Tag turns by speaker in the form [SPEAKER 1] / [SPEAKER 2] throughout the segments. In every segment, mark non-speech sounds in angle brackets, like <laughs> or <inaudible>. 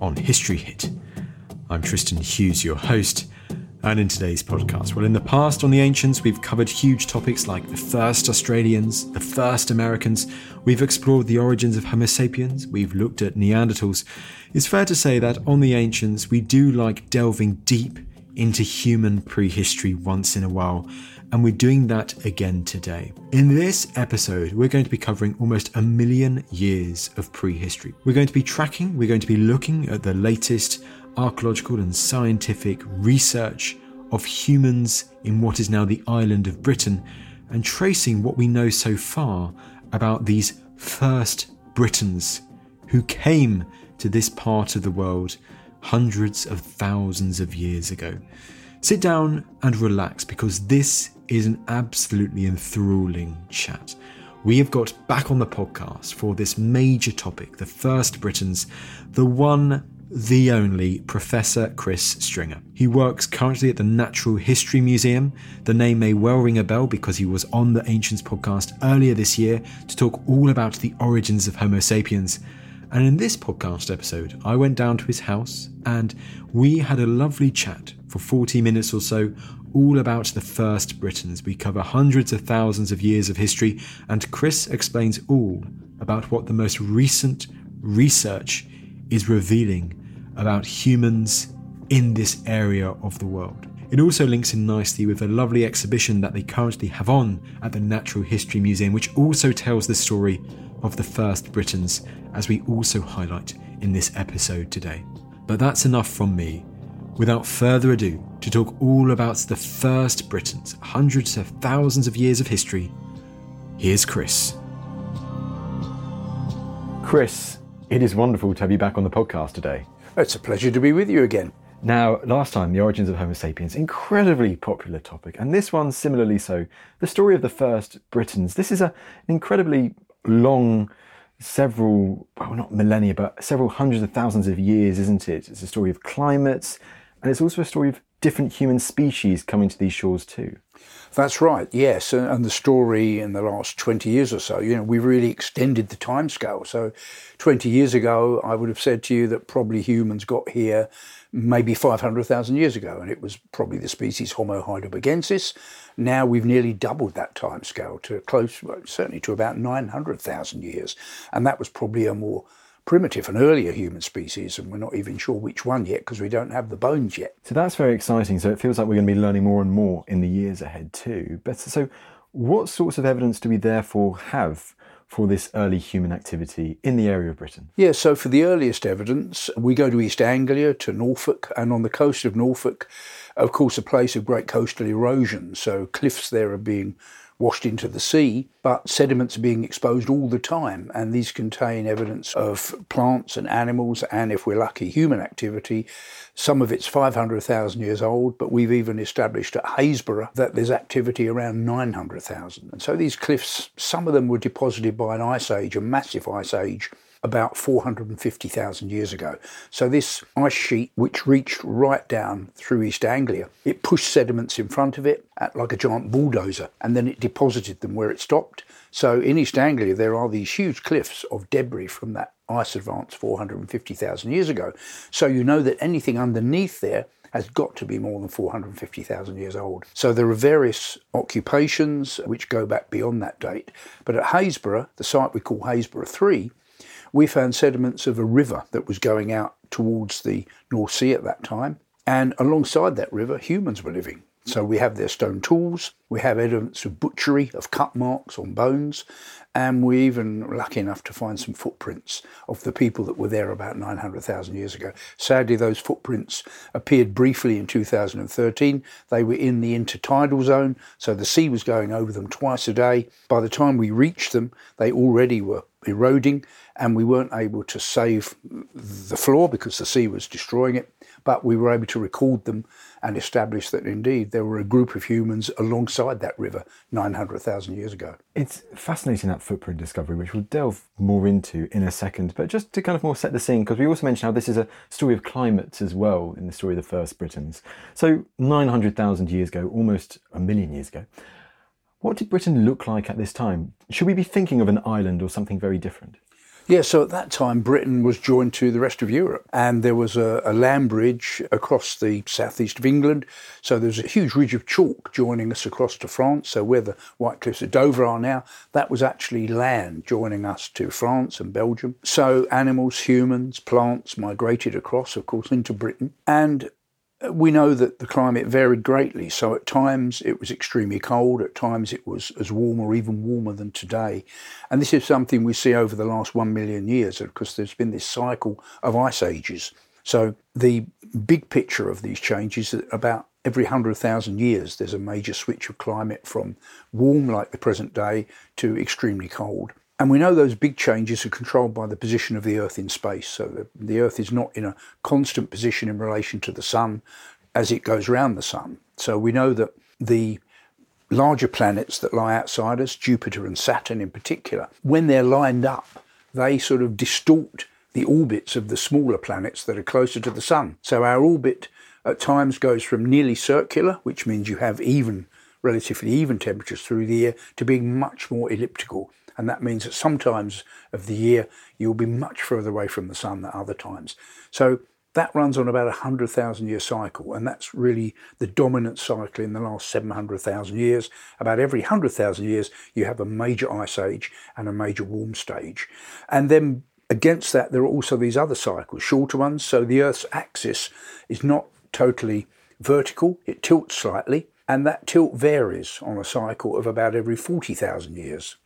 [SPEAKER 1] on History Hit. I'm Tristan Hughes, your host, and in today's podcast, well, in the past on the Ancients, we've covered huge topics like the first Australians, the first Americans, we've explored the origins of Homo sapiens, we've looked at Neanderthals. It's fair to say that on the Ancients, we do like delving deep into human prehistory once in a while, and we're doing that again today. In this episode, we're going to be covering almost a million years of prehistory. We're going to be tracking, we're going to be looking at the latest archaeological and scientific research of humans in what is now the island of Britain and tracing what we know so far about these first Britons who came to this part of the world hundreds of thousands of years ago. Sit down and relax because this is an absolutely enthralling chat. We have got back on the podcast for this major topic, the first Britons, the one, the only Professor Chris Stringer. He works currently at the Natural History Museum. The name may well ring a bell because he was on the Ancients podcast earlier this year to talk all about the origins of Homo sapiens. And in this podcast episode, I went down to his house and we had a lovely chat for 40 minutes or so all about the first Britons. We cover hundreds of thousands of years of history, and Chris explains all about what the most recent research is revealing about humans in this area of the world. It also links in nicely with a lovely exhibition that they currently have on at the Natural History Museum, which also tells the story of the first Britons, as we also highlight in this episode today. But that's enough from me. Without further ado, to talk all about the first Britons, hundreds of thousands of years of history, here's Chris. Chris, it is wonderful to have you back on the podcast today.
[SPEAKER 2] It's a pleasure to be with you again.
[SPEAKER 1] Now, last time, the origins of Homo sapiens, incredibly popular topic, and this one similarly so. The story of the first Britons. This is a, an incredibly long, several, well, not millennia, but several hundreds of thousands of years, isn't it? It's a story of climates, and it's also a story of different human species coming to these shores too.
[SPEAKER 2] That's right, yes. And the story in the last 20 years or so, you know, we've really extended the timescale. So 20 years ago, I would have said to you that probably humans got here maybe 500,000 years ago, and it was probably the species Homo heidelbergensis. Now we've nearly doubled that timescale to close, well, certainly to about 900,000 years. And that was probably a more primitive, and earlier human species, and we're not even sure which one yet because we don't have the bones yet.
[SPEAKER 1] So that's very exciting. So it feels like we're going to be learning more and more in the years ahead too. But so, what sorts of evidence do we therefore have? For this early human activity in the area of Britain?
[SPEAKER 2] Yeah, so for the earliest evidence, we go to East Anglia, to Norfolk, and on the coast of Norfolk, of course, a place of great coastal erosion. So cliffs there are being washed into the sea, but sediments are being exposed all the time, and these contain evidence of plants and animals, and if we're lucky, human activity. Some of it's 500,000 years old, but we've even established at Happisburgh that there's activity around 900,000. And so these cliffs, some of them were deposited by an ice age, a massive ice age, about 450,000 years ago. So this ice sheet, which reached right down through East Anglia, it pushed sediments in front of it like a giant bulldozer, and then it deposited them where it stopped. So in East Anglia, there are these huge cliffs of debris from that ice advance 450,000 years ago. So you know that anything underneath there has got to be more than 450,000 years old. So there are various occupations which go back beyond that date. But at Happisburgh, the site we call Happisburgh 3, we found sediments of a river that was going out towards the North Sea at that time. And alongside that river, humans were living. So we have their stone tools, we have evidence of butchery, of cut marks on bones, and we're even lucky enough to find some footprints of the people that were there about 900,000 years ago. Sadly, those footprints appeared briefly in 2013. They were in the intertidal zone, so the sea was going over them twice a day. By the time we reached them, they already were eroding, and we weren't able to save the floor because the sea was destroying it, but we were able to record them and establish that indeed there were a group of humans alongside that river 900,000 years ago.
[SPEAKER 1] It's fascinating that footprint discovery, which we'll delve more into in a second. But just to kind of more set the scene, because we also mentioned how this is a story of climate as well in the story of the first Britons. So 900,000 years ago, almost a million years ago, what did Britain look like at this time? Should we be thinking of an island or something very different?
[SPEAKER 2] Yeah, so at that time, Britain was joined to the rest of Europe, and there was a, a, land bridge across the southeast of England. So there's a huge ridge of chalk joining us across to France. So where the White Cliffs of Dover are now, that was actually land joining us to France and Belgium. So animals, humans, plants migrated across, of course, into Britain. And we know that the climate varied greatly. So at times it was extremely cold, at times it was as warm or even warmer than today. And this is something we see over the last one million years because there's been this cycle of ice ages. So the big picture of these changes is about every 100,000 years there's a major switch of climate from warm like the present day to extremely cold. And we know those big changes are controlled by the position of the Earth in space. So the, Earth is not in a constant position in relation to the Sun as it goes around the Sun. So we know that the larger planets that lie outside us, Jupiter and Saturn in particular, when they're lined up, they sort of distort the orbits of the smaller planets that are closer to the Sun. So our orbit at times goes from nearly circular, which means you have even, relatively even temperatures through the year, to being much more elliptical, and that means that sometimes of the year you'll be much further away from the sun than other times. So that runs on about a 100,000 year cycle, and that's really the dominant cycle in the last 700,000 years. About every 100,000 years, you have a major ice age and a major warm stage. And then against that, there are also these other cycles, shorter ones. So the Earth's axis is not totally vertical, it tilts slightly, and that tilt varies on a cycle of about every 40,000 years.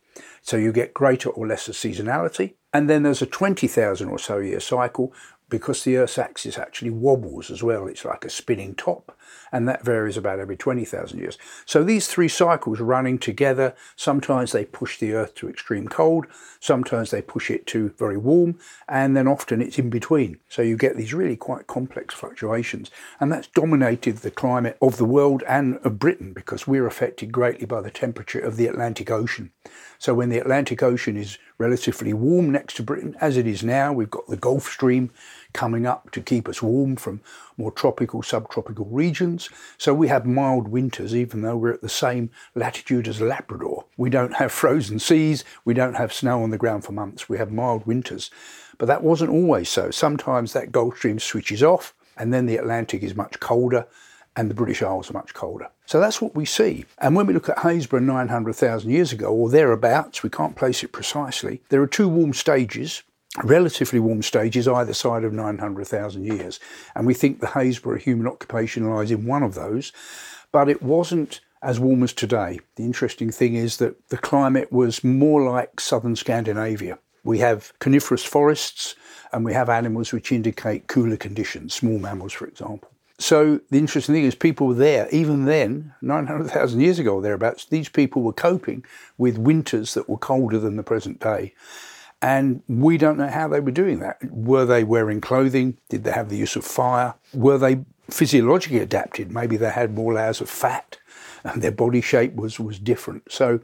[SPEAKER 2] So you get greater or lesser seasonality. And then there's a 20,000 or so year cycle because the Earth's axis actually wobbles as well. It's like a spinning top and that varies about every 20,000 years. So these three cycles running together, sometimes they push the Earth to extreme cold, sometimes they push it to very warm, and then often it's in between. So you get these really quite complex fluctuations, and that's dominated the climate of the world and of Britain because we're affected greatly by the temperature of the Atlantic Ocean. So when the Atlantic Ocean is relatively warm next to Britain, as it is now, we've got the Gulf Stream coming up to keep us warm from more tropical, subtropical regions. So we have mild winters, even though we're at the same latitude as Labrador. We don't have <laughs> frozen seas, we don't have snow on the ground for months, we have mild winters. But that wasn't always so. Sometimes that Gulf Stream switches off, and then the Atlantic is much colder, and the British Isles are much colder. So that's what we see. And when we look at Happisburgh 900,000 years ago, or thereabouts, we can't place it precisely, there are two warm stages relatively warm stages either side of 900,000 years. And we think the Happisburgh human occupation lies in one of those, but it wasn't as warm as today. The interesting thing is that the climate was more like southern Scandinavia. We have coniferous forests and we have animals which indicate cooler conditions, small mammals, for example. So the interesting thing is people were there, even then, 900,000 years ago or thereabouts, these people were coping with winters that were colder than the present day. And we don't know how they were doing that. Were they wearing clothing? Did they have the use of fire? Were they physiologically adapted? Maybe they had more layers of fat and their body shape was, was different. So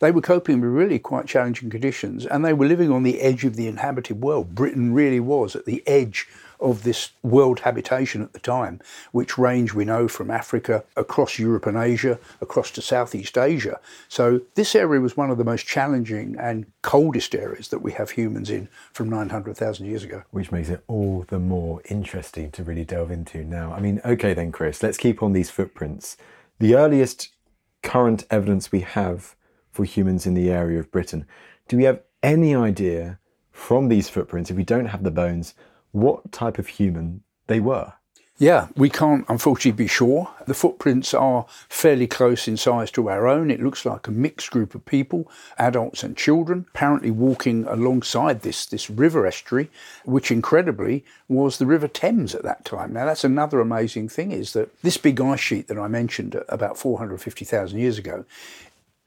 [SPEAKER 2] they were coping with really quite challenging conditions and they were living on the edge of the inhabited world. Britain really was at the edge of this world habitation at the time, which range we know from Africa across Europe and Asia, across to Southeast Asia. So this area was one of the most challenging and coldest areas that we have humans in from 900,000 years ago.
[SPEAKER 1] Which makes it all the more interesting to really delve into now. I mean, okay then, Chris, let's keep on these footprints. The earliest current evidence we have for humans in the area of Britain, do we have any idea from these footprints, if we don't have the bones, what type of human they were.
[SPEAKER 2] Yeah, we can't unfortunately be sure. The footprints are fairly close in size to our own. It looks like a mixed group of people, adults and children, apparently walking alongside this, this river estuary, which incredibly was the River Thames at that time. Now, that's another amazing thing is that this big ice sheet that I mentioned about 450,000 years ago,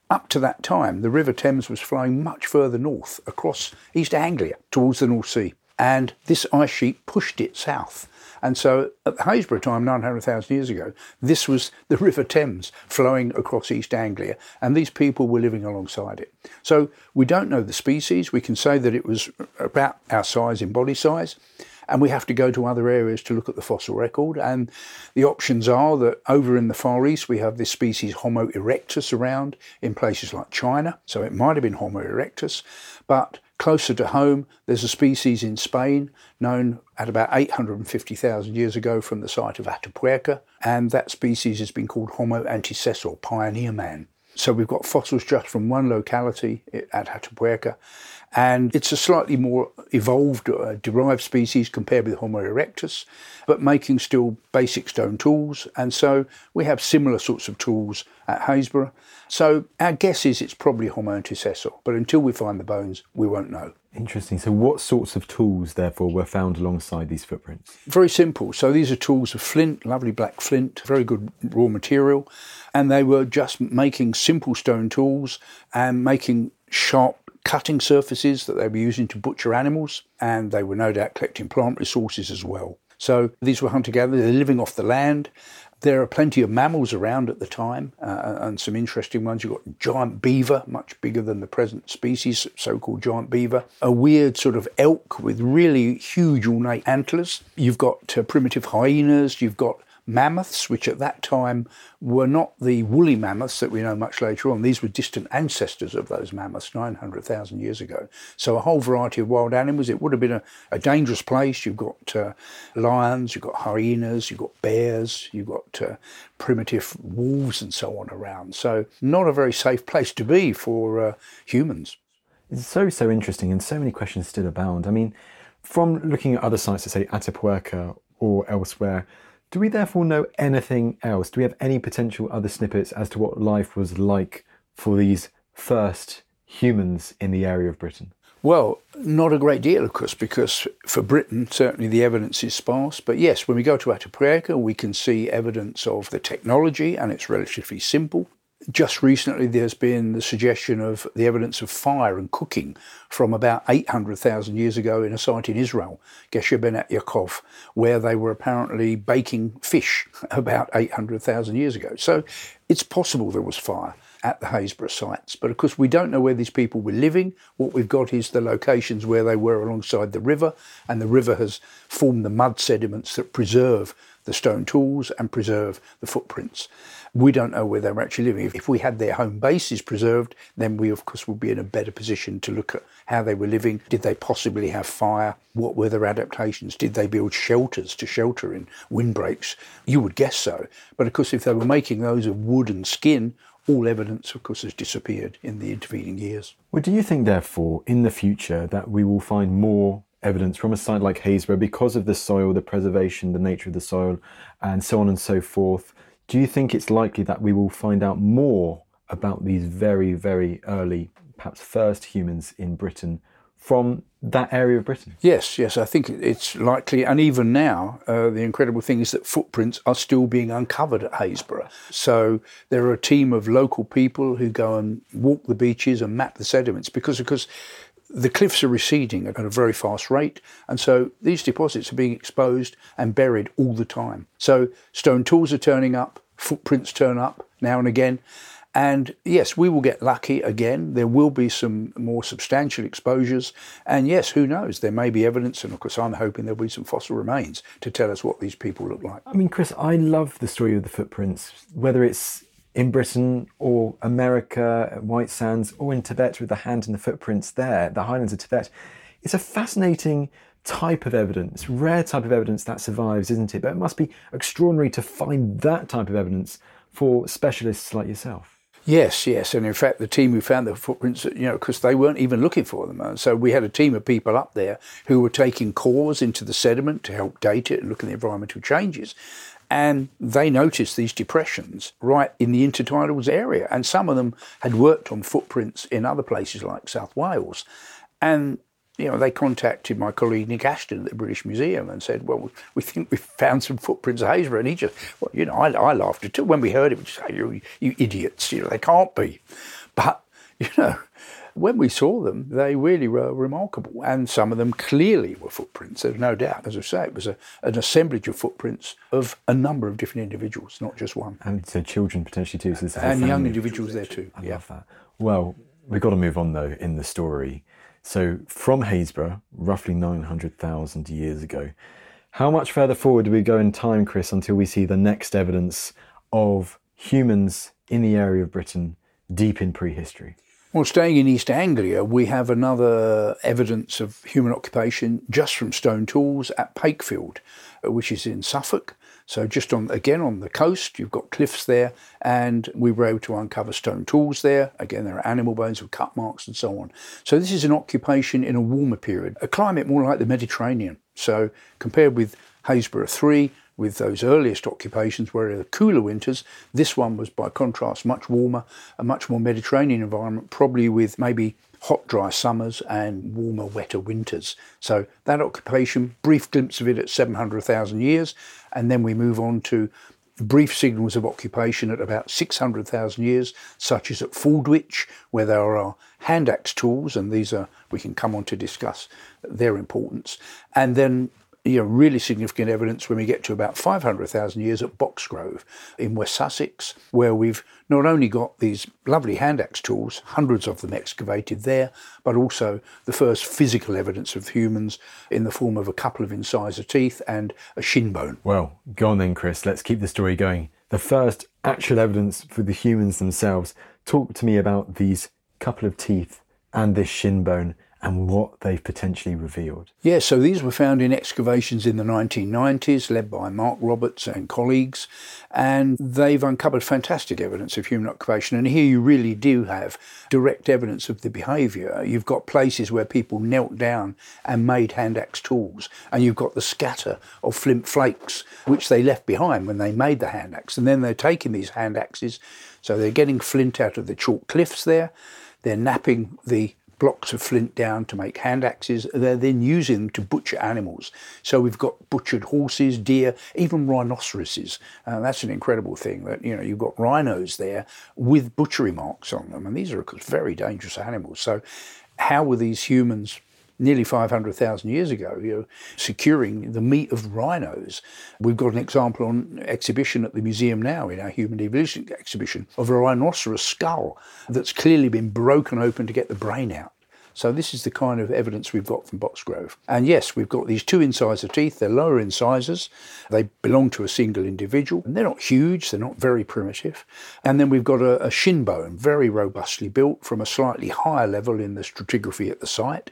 [SPEAKER 2] up to that time, the River Thames was flowing much further north across East Anglia towards the North Sea and this ice sheet pushed it south. And so at the Happisburgh time, 900,000 years ago, this was the <laughs> River Thames flowing across East Anglia, and these people were living alongside it. So we don't know the species. We can say that it was about our size in body size, and we have to go to other areas to look at the fossil record. And the options are that over in the Far East, we have this species Homo erectus around in places like China. So it might have been Homo erectus, but Closer to home, there's a species in Spain known at about 850,000 years ago from the site of Atapuerca, and that species has been called Homo antecessor, pioneer man. So we've got fossils just from one locality eh, at Atapuerca, and it's a slightly more evolved, uh, derived species compared with Homo erectus, but making still basic stone tools. And so we have similar sorts of tools at Happisburgh. So our guess is it's probably Homo antecessor, but until we find the bones, we won't know.
[SPEAKER 1] Interesting. So, what sorts of tools, therefore, were found alongside these footprints?
[SPEAKER 2] Very simple. So, these are tools of flint, lovely black flint, very good raw material. And they were just making simple stone tools and making sharp cutting surfaces that they were using to butcher animals. And they were no doubt collecting plant resources as well. So these were hunter gatherers, they're living off the land. There are plenty of mammals around at the time, uh, and some interesting ones. You've got giant beaver, much bigger than the present species, so called giant beaver. A weird sort of elk with really huge ornate antlers. You've got uh, primitive hyenas. You've got mammoths, which at that time were not the woolly mammoths that we know much later on. These were distant ancestors of those mammoths 900,000 years ago. So a whole variety of wild animals. It would have been a, a dangerous place. You've got uh, lions, you've got hyenas, you've got bears, you've got uh, primitive wolves and so on around. So not a very safe place to be for uh, humans.
[SPEAKER 1] It's so, so interesting and so many questions still abound. I mean, from looking at other sites, say Atapuerca or elsewhere, do we therefore know anything else? Do we have any potential other snippets as to what life was like for these first humans in the area of Britain?
[SPEAKER 2] Well, not a great deal, of course, because for Britain, certainly the evidence is sparse. But yes, when we go to Atapuerca, we can see evidence of the technology, and it's relatively simple. Just recently, there's been the suggestion of the evidence of fire and cooking from about 800,000 years ago in a site in Israel, Gesher Benot Ya'aqov, where they were apparently baking fish <laughs> about 800,000 years ago. So it's possible there was fire at the Happisburgh sites. But of course, we don't know where these people were living. What we've got is the locations where they were alongside the river, and the river has formed the mud sediments that preserve the stone tools and preserve the footprints. We don't know where they're actually living. If we had their home bases preserved, then we, of course, would be in a better position to look at how they were living. Did they possibly have fire? What were their adaptations? Did they build shelters to shelter in windbreaks? You would guess so. But of course, if they were making those of wood and skin, all evidence, of course, has disappeared in the intervening years.
[SPEAKER 1] Well, do you think, therefore, in the future, that we will find more evidence from a site like Happisburgh because of the soil, the preservation, the nature of the soil, and so on and so forth? Do you think it's likely that we will find out more about these very, very early, perhaps first humans in Britain from that area of Britain?
[SPEAKER 2] Yes, yes, I think it's likely. And even now, uh, the incredible thing is that footprints are still being uncovered at Happisburgh. So there are a team of local people who go and walk the beaches and map the sediments because, because the cliffs are receding at a very fast rate, and so these deposits are being exposed and buried all the time. So stone tools are turning up, footprints turn up, now and again. And yes, we will get lucky again. There will be some more substantial exposures. And yes, who knows? There may be evidence. And of course, I'm hoping there'll be some fossil remains to tell us what these people look like.
[SPEAKER 1] I mean, Chris, I love the story of the footprints, whether it's in Britain or America, White Sands, or in Tibet with the hand and the footprints there, the highlands of Tibet. It's a fascinating type of evidence, rare type of evidence that survives, isn't it? But it must be extraordinary to find that type of evidence for specialists like yourself.
[SPEAKER 2] Yes, yes, and in fact, the team who found the footprints, you know, because they weren't even looking for them, and so we had a team of people up there who were taking cores into the sediment to help date it and look at the environmental changes, and they noticed these depressions right in the intertidals area, and some of them had worked on footprints in other places like South Wales, and you know, they contacted my colleague Nick Ashton at the British Museum and said, "Well, we think we've found some footprints of Happisburgh." And he just, well, you know, I, I laughed at it when we heard it. We just say, "You, you idiots! You know, they can't be." But you know, when we saw them, they really were remarkable, and some of them clearly were footprints. There's no doubt. As I say, it was a, an assemblage of footprints of a number of different individuals, not just one.
[SPEAKER 1] And so children potentially too. So
[SPEAKER 2] and young individuals there too.
[SPEAKER 1] I yeah. love that. Well, we've got to move on though in the story. So from Happisburgh, roughly 900,000 years ago, how much further forward do we go in time, Chris, until we see the next evidence of humans in the area of Britain deep in prehistory?
[SPEAKER 2] Well, staying in East Anglia, we have another evidence of human occupation just from stone tools at Pakefield, uh, which is in Suffolk. So just on again on the coast, you've got cliffs there, and we were able to uncover stone tools there. Again, there are animal bones with cut marks and so on. So this is an occupation in a warmer period, a climate more like the Mediterranean. So compared with Happisburgh 3, with those earliest occupations where the cooler winters, this one was by contrast much warmer, a much more Mediterranean environment, probably with maybe hot, dry summers and warmer, wetter winters. So that occupation, brief glimpse of it at 700,000 years, and then we move on to brief signals of occupation at about 600,000 years, such as at Fordwich, where there are hand axe tools, and these are, we can come on to discuss their importance. And then you know, really significant evidence when we get to about 500,000 years at Boxgrove in West Sussex, where we've not only got these lovely hand axe tools, hundreds of them excavated there, but also the first physical evidence of humans in the form of a couple of incisor teeth and a shin bone.
[SPEAKER 1] Well, go on then, Chris. Let's keep the story going. The first actual evidence for the humans themselves. Talk to me about these couple of teeth and this shin bone and what they've potentially revealed.
[SPEAKER 2] Yeah, so these were found in excavations in the 1990s, led by Mark Roberts and colleagues, and they've uncovered fantastic evidence of human occupation. And here you really do have direct evidence of the behaviour. You've got places where people knelt down and made hand axe tools, and you've got the scatter of flint flakes, which they left behind when they made the hand axe. And then they're taking these hand axes, so they're getting flint out of the chalk cliffs there. They're knapping the blocks of flint down to make hand axes. They're then using them to butcher animals. So we've got butchered horses, deer, even rhinoceroses. Uh, that's an incredible thing that, you know, you've got rhinos there with butchery marks on them. And these are, of course, very dangerous animals. So how were these humans nearly 500,000 years ago, you know, securing the meat of rhinos. We've got an example on exhibition at the museum now in our human evolution exhibition of a rhinoceros skull that's clearly been broken open to get the brain out. So this is the kind of evidence we've got from Boxgrove. And yes, we've got these two incisor teeth. They're lower incisors. They belong to a single individual. And they're not huge. They're not very primitive. And then we've got a, a shin bone, very robustly built from a slightly higher level in the stratigraphy at the site.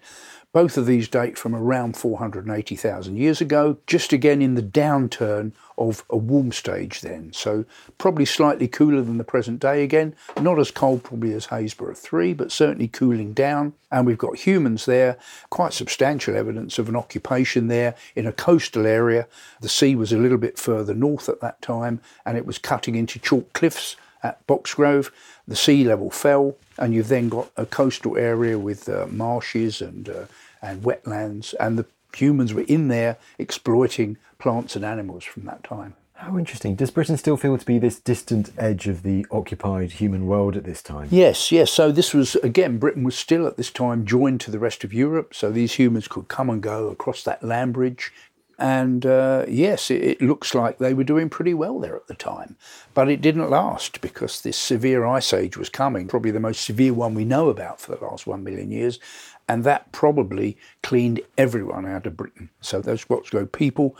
[SPEAKER 2] Both of these date from around 480,000 years ago, just again in the downturn of a warm stage then. So probably slightly cooler than the present day again. Not as cold probably as Happisburgh 3, but certainly cooling down. And we've got humans there, quite substantial evidence of an occupation there in a coastal area. The sea was a little bit further north at that time, and it was cutting into chalk cliffs at Boxgrove. The sea level fell, and you've then got a coastal area with uh, marshes and uh, and wetlands, and the humans were in there exploiting plants and animals from that time.
[SPEAKER 1] How interesting. Does Britain still feel to be this distant edge of the occupied human world at this time?
[SPEAKER 2] Yes, yes. So this was, again, Britain was still at this time joined to the rest of Europe. So these humans could come and go across that land bridge, And uh, yes, it, it, looks like they were doing pretty well there at the time. But it didn't last because this severe ice age was coming, probably the most severe one we know about for the last one million years. And that probably cleaned everyone out of Britain. So those Boxgrove people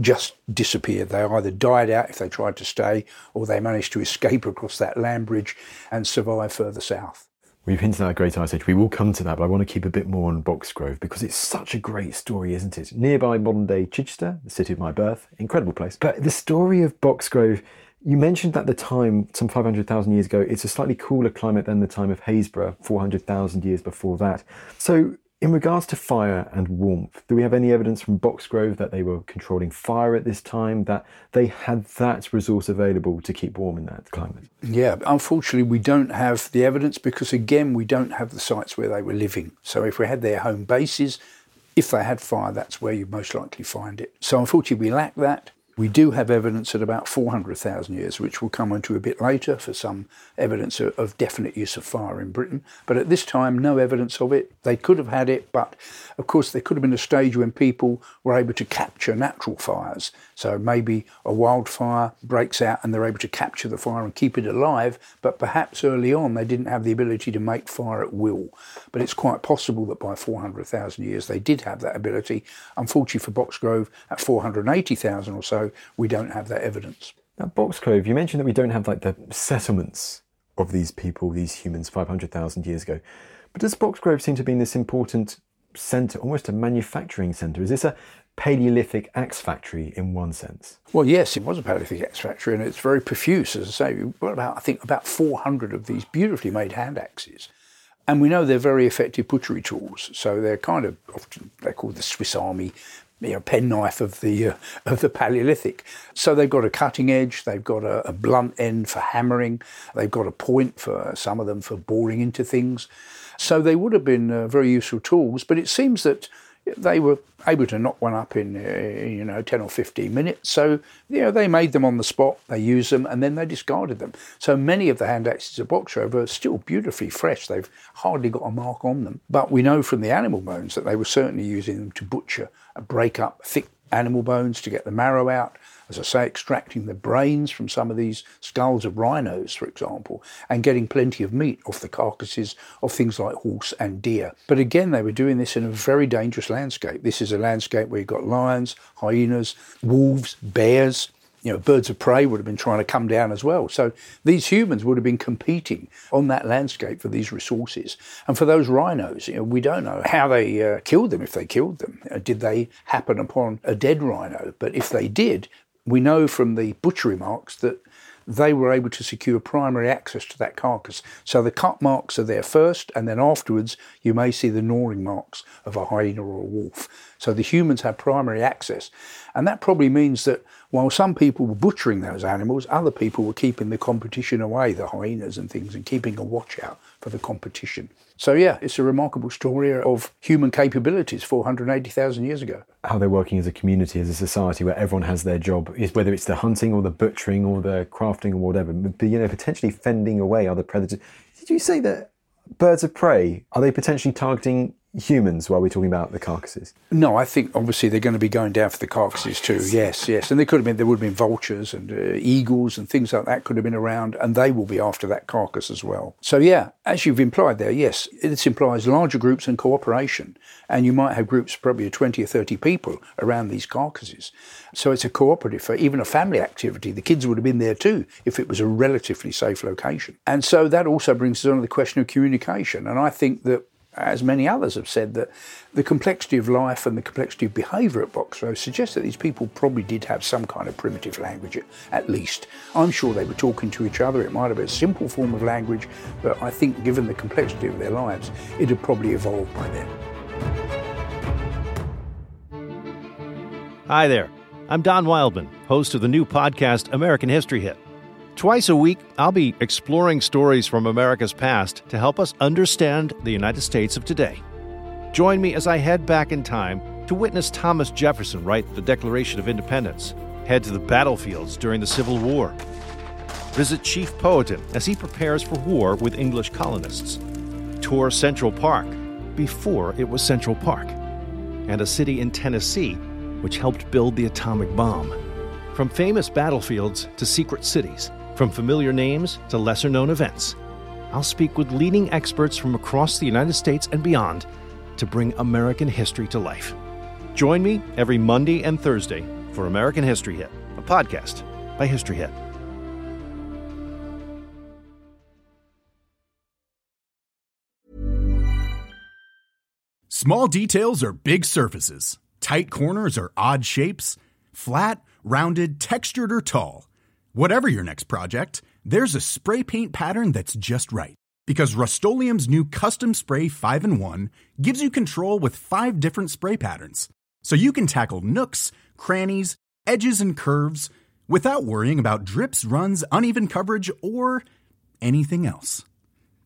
[SPEAKER 2] just disappeared. They either died out if they tried to stay, or they managed to escape across that land bridge and survive further south.
[SPEAKER 1] We've hinted at a great ice age. We will come to that, but I want to keep a bit more on Boxgrove because it's such a great story, isn't it? Nearby modern day Chichester, the city of my birth, incredible place. But the story of Boxgrove, you mentioned at the time, some 500,000 years ago, it's a slightly cooler climate than the time of Happisburgh, 400,000 years before that. So in regards to fire and warmth, do we have any evidence from Boxgrove that they were controlling fire at this time, that they had that resource available to keep warm in that climate?
[SPEAKER 2] Yeah, unfortunately, we don't have the evidence because, again, we don't have the sites where they were living. So if we had their home bases, if they had fire, that's where you'd most likely find it. So unfortunately, we lack that. We do have evidence at about 400,000 years, which we'll come onto a bit later for some evidence of definite use of fire in Britain. But at this time, no evidence of it. They could have had it, but of course, there could have been a stage when people were able to capture natural fires. So maybe a wildfire breaks out and they're able to capture the fire and keep it alive, but perhaps early on they didn't have the ability to make fire at will. But it's quite possible that by 400,000 years they did have that ability. Unfortunately for Boxgrove, at 480,000 or so, we don't have that evidence.
[SPEAKER 1] Now, Boxgrove, you mentioned that we don't have like the settlements of these people, these humans, 500,000 years ago. But does Boxgrove seem to be in this important centre, almost a manufacturing centre? Is this a Paleolithic axe factory in one sense?
[SPEAKER 2] Well, yes, it was a Paleolithic axe factory, and it's very profuse. As I say, we've got about, I think, about 400 of these beautifully made hand axes. And we know they're very effective butchery tools. So they're kind of often, they're called the Swiss Army you know, penknife of the uh, <laughs> of the Paleolithic. So they've got a cutting edge, they've got a, a, blunt end for hammering, they've got a point for some of them for boring into things. So they would have been uh, very useful tools. But it seems that they were able to knock one up in uh, you know 10 or 15 minutes. So you know they made them on the spot they used them and then they discarded them. So many of the hand axes of box Boxgrove are still beautifully fresh. They've hardly got a mark on them. But we know from the animal bones that they were certainly using them to butcher break up thick animal bones to get the marrow out as I say, extracting the brains from some of these skulls of rhinos, for example, and getting plenty of meat off the carcasses of things like horse and deer. But again, they were doing this in a very dangerous landscape. This is a landscape where you've got lions, hyenas, wolves, bears, you know, birds of prey would have been trying to come down as well. So these humans would have been competing on that landscape for these resources. And for those rhinos, you know, we don't know how they uh, killed them, if they killed them. Uh, did they happen upon a dead rhino? But if they did, we know from the butchery marks that they were able to secure primary access to that carcass. So the cut marks are there first, and then afterwards you may see the gnawing marks of a hyena or a wolf. So the humans have primary access. And that probably means that while some people were butchering those animals, other people were keeping the competition away, the hyenas and things, and keeping a watch out for the competition. So, yeah, it's a remarkable story of human capabilities 480,000 years ago.
[SPEAKER 1] How they're working as a community, as a society where everyone has their job, is whether it's the hunting or the butchering or the crafting or whatever, but, you know, potentially fending away other predators. Did you say that birds of prey, are they potentially targeting humans while we're talking about the carcasses?
[SPEAKER 2] No, I think obviously they're going to be going down for the carcasses too. Yes, yes, and there could have been there would have been vultures and uh, eagles and things like that could have been around, and they will be after that carcass as well. So yeah, as you've implied there, yes, this implies larger groups and cooperation, and you might have groups probably of twenty or thirty people around these carcasses. So it's a cooperative for even a family activity. The kids would have been there too if it was a relatively safe location, and so that also brings us on to the question of communication. And I think that as many others have said, that the complexity of life and the complexity of behaviour at Boxgrove suggests that these people probably did have some kind of primitive language, at least. I'm sure they were talking to each other. It might have been a simple form of language, but I think given the complexity of their lives, it had probably evolved by then.
[SPEAKER 3] Hi there. I'm Don Wildman, host of the new podcast American History Hit. Twice a week, I'll be exploring stories from America's past to help us understand the United States of today. Join me as I head back in time to witness Thomas Jefferson write the Declaration of Independence, head to the battlefields during the Civil War, visit Chief Powhatan as he prepares for war with English colonists, tour Central Park before it was Central Park, and a city in Tennessee which helped build the atomic bomb. From famous battlefields to secret cities, from familiar names to lesser known events, I'll speak with leading experts from across the United States and beyond to bring American history to life. Join me every Monday and Thursday for American History Hit, a podcast by History Hit.
[SPEAKER 4] Small details are big surfaces, tight corners are odd shapes, flat, rounded, textured, or tall. Whatever your next project, there's a spray paint pattern that's just right. Because Rust new Custom Spray 5 and 1 gives you control with five different spray patterns. So you can tackle nooks, crannies, edges, and curves without worrying about drips, runs, uneven coverage, or anything else.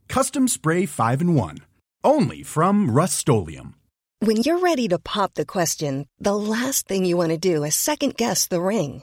[SPEAKER 4] Custom Spray 5 and 1. Only from Rust
[SPEAKER 5] When you're ready to pop the question, the last thing you want to do is second guess the ring.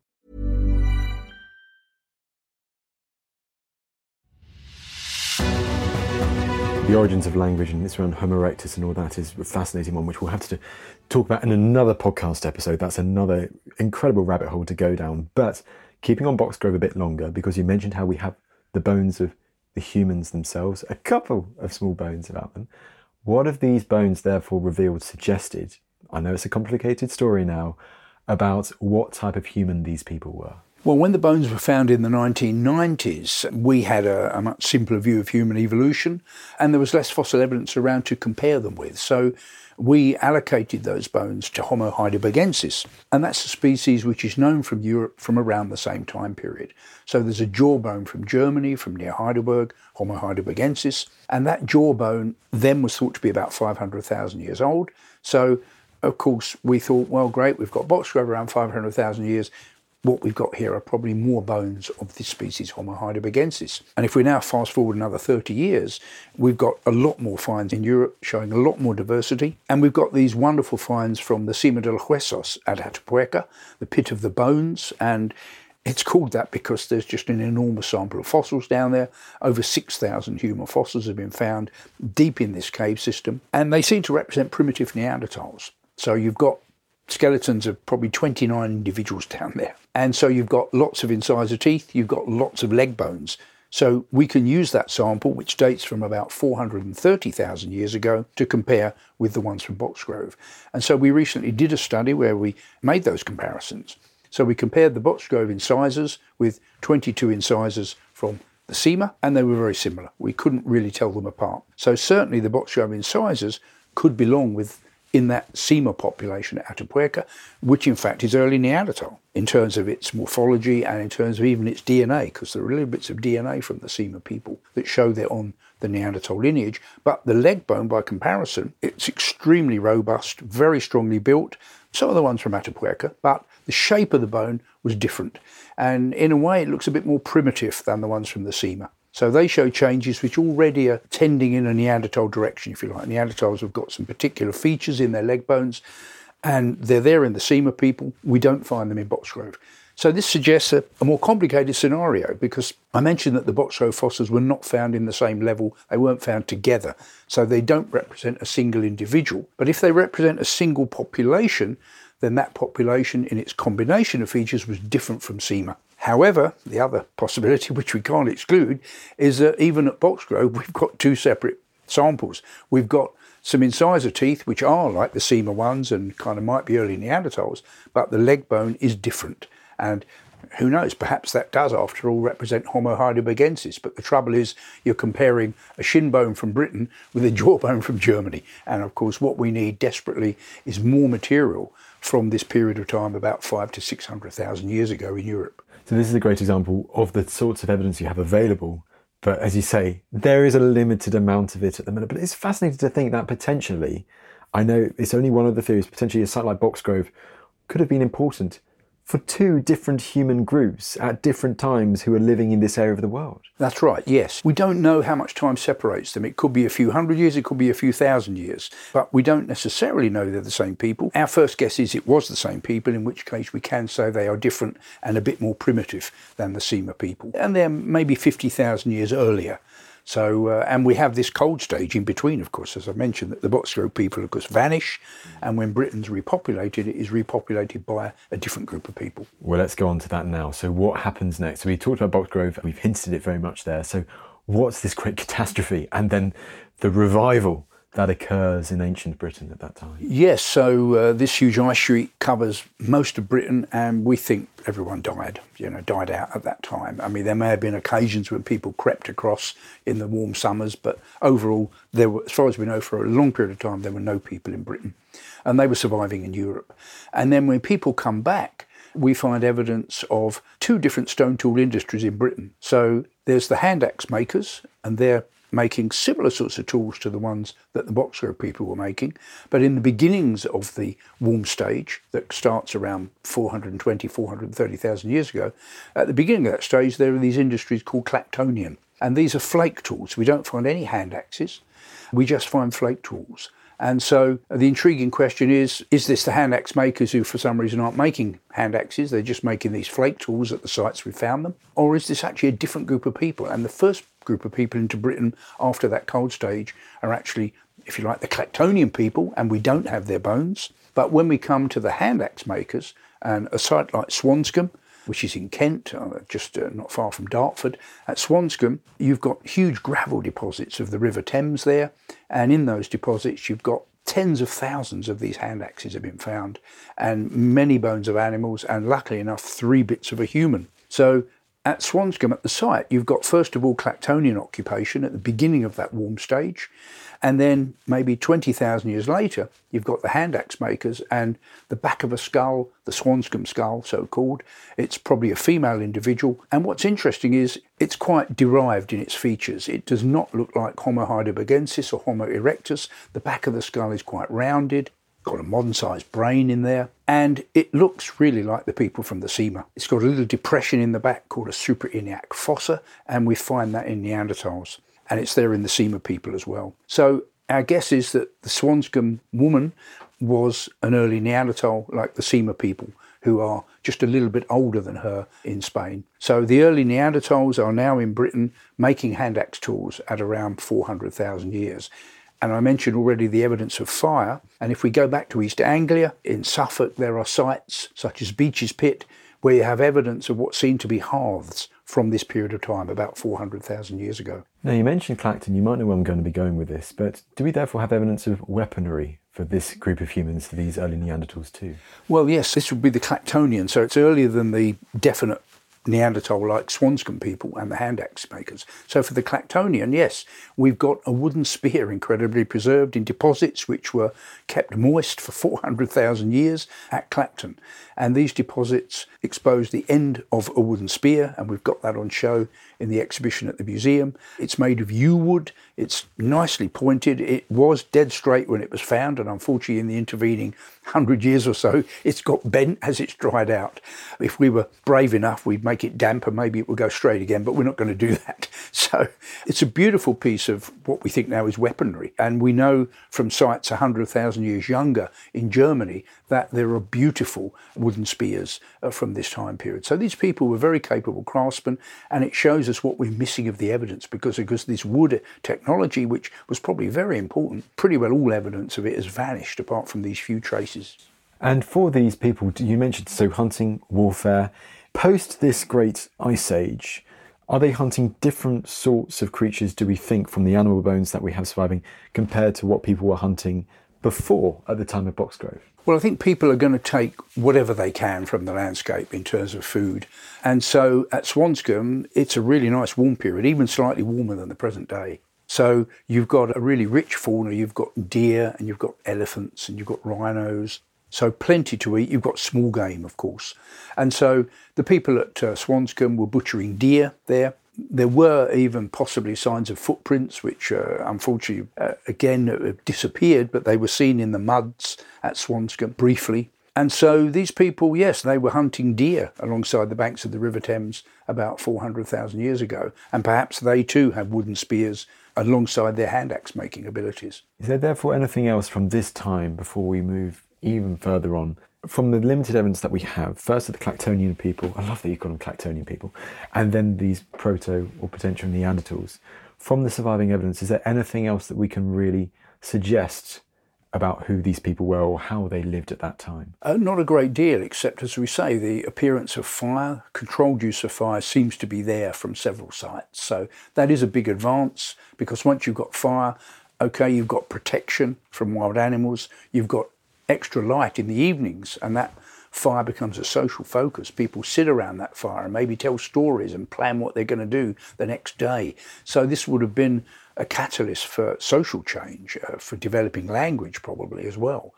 [SPEAKER 1] The origins of language and it's around Homo erectus and all that is a fascinating one, which we'll have to talk about in another podcast episode. That's another incredible rabbit hole to go down. But keeping on Boxgrove a bit longer, because you mentioned how we have the bones of the humans themselves, a couple of small bones about them. What have these bones therefore revealed, suggested? I know it's a complicated story now about what type of human these people were.
[SPEAKER 2] Well, when the bones were found in the 1990s, we had a, a, much simpler view of human evolution, and there was less fossil evidence around to compare them with. So we allocated those bones to Homo heidelbergensis, and that's a species which is known from Europe from around the same time period. So there's a jawbone from Germany, from near Heidelberg, Homo heidelbergensis, and that jawbone then was thought to be about 500,000 years old. So of course, we thought, well, great, we've got Boxgrove around 500,000 years what we've got here are probably more bones of this species, Homo heidelbergensis. And if we now fast forward another 30 years, we've got a lot more finds in Europe showing a lot more diversity. And we've got these wonderful finds from the Sima de los Huesos at Atapuerca, the pit of the bones. And it's called that because there's just an enormous sample of fossils down there. Over 6,000 human fossils have been found deep in this cave system. And they seem to represent primitive Neanderthals. So you've got skeletons of probably 29 individuals down there. And so you've got lots of incisor teeth, you've got lots of leg bones. So we can use that sample, which dates from about 430,000 years ago, to compare with the ones from Boxgrove. And so we recently did a study where we made those comparisons. So we compared the Boxgrove incisors with 22 incisors from the Sima, and they were very similar. We couldn't really tell them apart. So certainly the Boxgrove incisors could belong with in that Sima population at Atapuerca, which in fact is early Neanderthal in terms of its morphology and in terms of even its DNA, because there are little bits of DNA from the Sima people that show they're on the Neanderthal lineage. But the leg bone, by comparison, it's extremely robust, very strongly built. Some of the ones from Atapuerca, but the shape of the bone was different. And in a way, it looks a bit more primitive than the ones from the Sima. So they show changes which already are tending in a Neanderthal direction, if you like. Neanderthals have got some particular features in their leg bones, and they're there in the Sima people. We don't find them in Boxgrove. So this suggests a, a, more complicated scenario because I mentioned that the Boxgrove fossils were not found in the same level, they weren't found together. So they don't represent a single individual. But if they represent a single population, then that population in its combination of features was different from Sima. However, the other possibility, which we can't exclude, is that even at Boxgrove, we've got two separate samples. We've got some incisor teeth, which are like the Sima ones and kind of might be early Neanderthals, but the leg bone is different. And who knows, perhaps that does, after all, represent Homo heidelbergensis. But the trouble is, you're comparing a shin bone from Britain with a jawbone from Germany. And of course, what we need desperately is more material from this period of time, about five to 600,000 years ago in Europe.
[SPEAKER 1] So, this is a great example of the sorts of evidence you have available. But as you say, there is a limited amount of it at the minute. But it's fascinating to think that potentially, I know it's only one of the theories, potentially a site like Boxgrove could have been important for two different human groups at different times who are living in this area of the world.
[SPEAKER 2] That's right, yes. We don't know how much time separates them. It could be a few hundred years, it could be a few thousand years, but we don't necessarily know they're the same people. Our first guess is it was the same people, in which case we can say they are different and a bit more primitive than the Sima people. And they're maybe 50,000 years earlier. So, uh, and we have this cold stage in between, of course, as I mentioned, that the Boxgrove people, of course, vanish. And when Britain's repopulated, it is repopulated by a different group of people.
[SPEAKER 1] Well, let's go on to that now. So, what happens next? So, we talked about Boxgrove, we've hinted it very much there. So, what's this great <laughs> catastrophe? And then the revival that occurs in ancient Britain at that time?
[SPEAKER 2] Yes, so uh, this huge ice sheet covers most of Britain, and we think everyone died, you know, died out at that time. I mean, there may have been occasions when people crept across in the warm summers, but overall, there were, as far as we know, for a long period of time, there were no people in Britain, and they were surviving in Europe. And then when people come back, we find evidence of two different stone tool industries in Britain. So there's the hand axe makers, and they're making similar sorts of tools to the ones that the Boxgrove people were making. But in the beginnings of the warm stage, that starts around 420, 430,000 years ago, at the beginning of that stage, there are these industries called Clactonian. And these are flake tools. We don't find any hand axes, we just find flake tools. And so the intriguing question is is this the hand axe makers who, for some reason, aren't making hand axes? They're just making these flake tools at the sites we found them? Or is this actually a different group of people? And the first group of people into Britain after that cold stage are actually, if you like, the Clactonian people, and we don't have their bones. But when we come to the hand axe makers, and a site like Swanscombe, which is in Kent, uh, just uh, not far from Dartford. At Swanscombe, you've got huge gravel deposits of the River Thames there, and in those deposits, you've got tens of thousands of these hand axes have been found, and many bones of animals, and luckily enough, three bits of a human. So at Swanscombe, at the site, you've got first of all Clactonian occupation at the beginning of that warm stage, and then maybe 20,000 years later, you've got the hand axe makers and the back of a skull, the Swanscombe skull, so called. It's probably a female individual. And what's interesting is it's quite derived in its features. It does not look like Homo heidelbergensis or Homo erectus. The back of the skull is quite rounded got a modern sized brain in there, and it looks really like the people from the Sima. It's got a little depression in the back called a suprainiac fossa, and we find that in Neanderthals and it's there in the Sima people as well. So our guess is that the Swanscombe woman was an early Neanderthal like the Sima people who are just a little bit older than her in Spain. So the early Neanderthals are now in Britain making hand axe tools at around 400,000 years. And I mentioned already the evidence of fire. And if we go back to East Anglia, in Suffolk, there are sites such as Beeches Pit where you have evidence of what seem to be hearths from this period of time, about 400,000 years ago.
[SPEAKER 1] Now, you mentioned Clacton, you might know where I'm going to be going with this, but do we therefore have evidence of weaponry for this group of humans, these early Neanderthals too?
[SPEAKER 2] Well, yes, this would be the Clactonian, so it's earlier than the definite Neanderthal like Swanscombe people and the hand axe makers. So for the Clactonian, yes, we've got a wooden spear incredibly preserved in deposits which were kept moist for <laughs> 400,000 years at Clacton. And these deposits expose the end of a wooden spear, and we've got that on show in the exhibition at the museum. It's made of yew wood, it's nicely pointed. It was dead straight when it was found, and unfortunately, in the intervening hundred years or so, it's got bent as it's dried out. If we were brave enough, we'd make it damper, maybe it would go straight again, but we're not going to do <laughs> that. So it's a beautiful piece of what we think now is weaponry. And we know from sites 100,000 years younger in Germany that there are beautiful wooden spears uh, from this time period. So these people were very capable craftsmen, and it shows us what we're missing of the evidence because, because this wood technology, which was probably very important, pretty well all evidence of it has vanished apart from these few traces.
[SPEAKER 1] And for these people, you mentioned so hunting, warfare, post this great ice age, Are they hunting different sorts of creatures, do we think, from the animal bones that we have surviving compared to what people were hunting before at the time of Boxgrove?
[SPEAKER 2] Well, I think people are going to take whatever they can from the landscape in terms of food. And so at Swanscombe, it's a really nice warm period, even slightly warmer than the present day. So you've got a really rich fauna. You've got deer and you've got elephants and you've got rhinos. So plenty to eat. You've got small game, of course. And so the people at uh, Swanscombe were butchering deer there. There were even possibly signs of footprints, which uh, unfortunately, uh, again, disappeared, but they were seen in the muds at Swanscombe briefly. And so these people, yes, they were hunting deer alongside the banks of the River Thames about 400,000 years ago. And perhaps they too have wooden spears alongside their hand axe making abilities.
[SPEAKER 1] Is there therefore anything else from this time before we move even further on from the limited evidence that we have, first of the Clactonian people, I love that you call them Clactonian people, and then these proto or potential Neanderthals, from the surviving evidence, is there anything else that we can really suggest about who these people were or how they lived at that time?
[SPEAKER 2] Uh, not a great deal, except as we say, the appearance of fire, controlled use of fire, seems to be there from several sites. So that is a big advance because once you've got fire, okay, you've got protection from wild animals, you've got extra light in the evenings, and that fire becomes a social focus. People sit around that fire and maybe tell stories and plan what they're going to do the next day. So this would have been a catalyst for social change, uh, for developing language probably as well.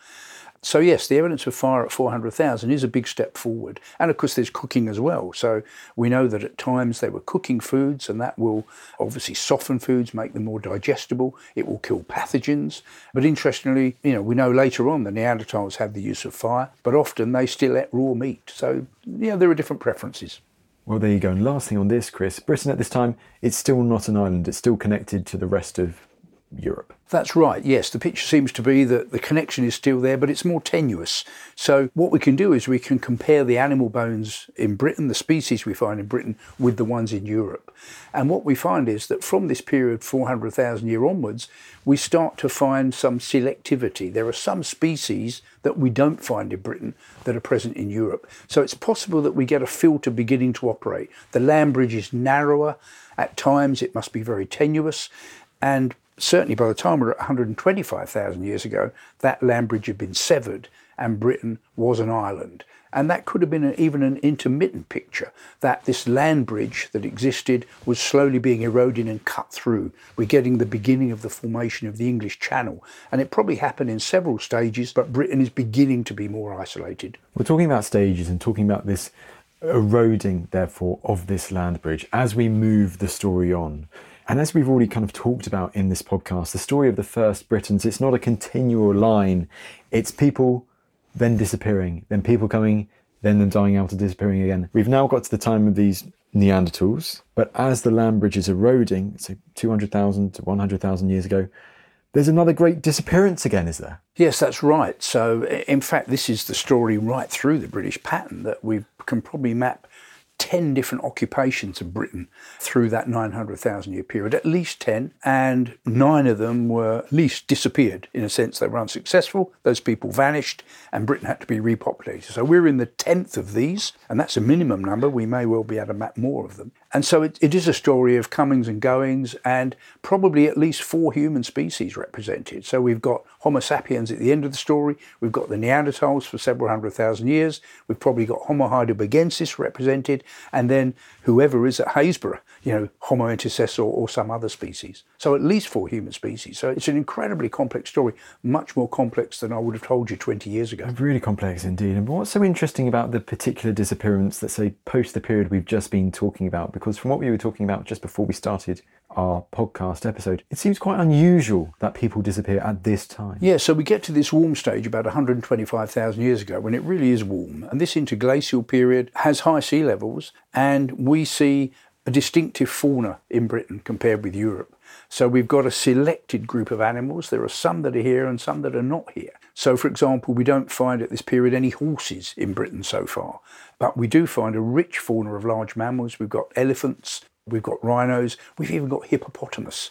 [SPEAKER 2] So yes, the evidence of fire at 400,000 is a big step forward. And of course there's cooking as well. So we know that at times they were cooking foods and that will obviously soften foods, make them more digestible. It will kill pathogens. But interestingly, you know, we know later on the Neanderthals had the use of fire, but often they still ate raw meat. So, you know, there are different preferences.
[SPEAKER 1] Well, there you go. And last thing on this, Chris, Britain at this time, it's still not an island. It's still connected to the rest of Europe.
[SPEAKER 2] That's right, yes. The picture seems to be that the connection is still there, but it's more tenuous. So, what we can do is we can compare the animal bones in Britain, the species we find in Britain, with the ones in Europe. And what we find is that from this period, 400,000 year onwards, we start to find some selectivity. There are some species that we don't find in Britain that are present in Europe. So, it's possible that we get a filter beginning to operate. The land bridge is narrower. At times, it must be very tenuous. And certainly by the time we we're at 125,000 years ago, that land bridge had been severed and Britain was an island. And that could have been an, even an intermittent picture that this land bridge that existed was slowly being eroded and cut through. We're getting the beginning of the formation of the English Channel. And it probably happened in several stages, but Britain is beginning to be more isolated.
[SPEAKER 1] We're talking about stages and talking about this eroding, therefore, of this land bridge as we move the story on. And as we've already kind of talked about in this podcast, the story of the first Britons, it's not a continual line. It's people then disappearing, then people coming, then them dying out and disappearing again. We've now got to the time of these Neanderthals, but as the land bridge is eroding, say 200,000 to 100,000 years ago, there's another great disappearance again, is there?
[SPEAKER 2] Yes, that's right. So, in fact, this is the story right through the British pattern that we can probably map 10 different occupations of Britain through that 900,000 year period, at least 10, and nine of them were at least disappeared. In a sense, they were unsuccessful, those people vanished, and Britain had to be repopulated. So we're in the 10th of these, and that's a minimum number. We may well be able to map more of them. And so it, it is a story of comings and goings, and probably at least four human species represented. So we've got Homo sapiens at the end of the story, we've got the Neanderthals for several hundred thousand years, we've probably got Homo heidelbergensis represented, and then whoever is at Happisburgh, you know, Homo antecessor or some other species. So at least four human species. So it's an incredibly complex story, much more complex than I would have told you 20 years ago.
[SPEAKER 1] Really complex indeed. And what's so interesting about the particular disappearance that say post the period we've just been talking about? Because from what we were talking about just before we started our podcast episode, it seems quite unusual that people disappear at this time.
[SPEAKER 2] Yeah, so we get to this warm stage about 125,000 years ago when it really is warm. And this interglacial period has high sea levels, and we see a distinctive fauna in Britain compared with Europe. So we've got a selected group of animals. There are some that are here and some that are not here. So, for example, we don't find at this period any horses in Britain so far, but we do find a rich fauna of large mammals. We've got elephants, We've got rhinos, we've even got hippopotamus.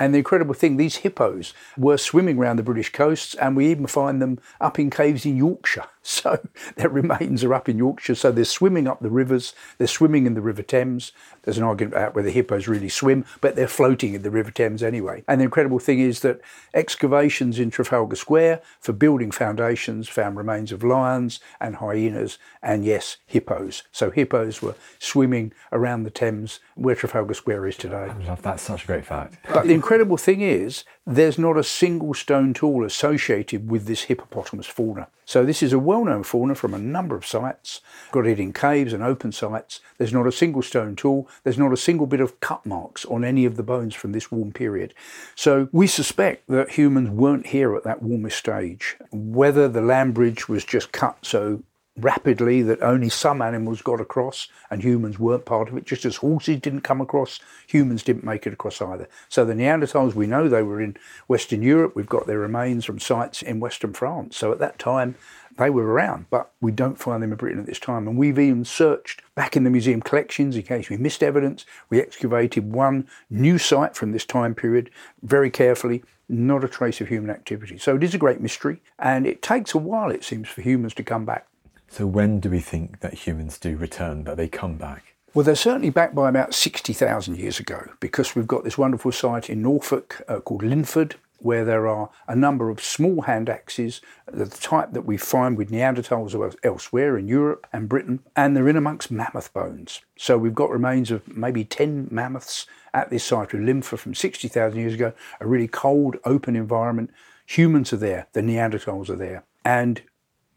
[SPEAKER 2] And the incredible thing, these hippos were swimming around the British coasts, and we even find them up in caves in Yorkshire. <laughs> So their remains are up in Yorkshire. So they're swimming up the rivers. They're swimming in the River Thames. There's an argument about whether hippos really swim, but they're floating in the River Thames anyway. And the incredible thing is that excavations in Trafalgar Square for building foundations found remains of lions and hyenas and, yes, hippos. So hippos were swimming around the Thames where Trafalgar Square is today.
[SPEAKER 1] I love that's such a great fact.
[SPEAKER 2] But the incredible thing is, there's not a single stone tool associated with this hippopotamus fauna. So this is a well-known fauna from a number of sites. Got it in caves and open sites. There's not a single stone tool. There's not a single bit of cut marks on any of the bones from this warm period. So we suspect that humans weren't here at that warmest stage. Whether the land bridge was just cut so rapidly that only some animals got across and humans weren't part of it. Just as horses didn't come across, humans didn't make it across either. So the Neanderthals, we know they were in Western Europe. We've got their remains from sites in Western France. So at that time, they were around, but we don't find them in Britain at this time. And we've even searched back in the museum collections in case we missed evidence. We excavated one new site from this time period very carefully not a trace of human activity. So it is a great mystery, and it takes a while, it seems, for humans to come back.
[SPEAKER 1] So when do we think that humans do return, that they come back?
[SPEAKER 2] Well, they're certainly back by about 60,000 years ago because we've got this wonderful site in Norfolk uh, called Lynford where there are a number of small hand axes, the type that we find with Neanderthals elsewhere in Europe and Britain, and they're in amongst mammoth bones. So we've got remains of maybe 10 mammoths at this site of Lynford from 60,000 years ago, a really cold, open environment. Humans are there, the Neanderthals are there. And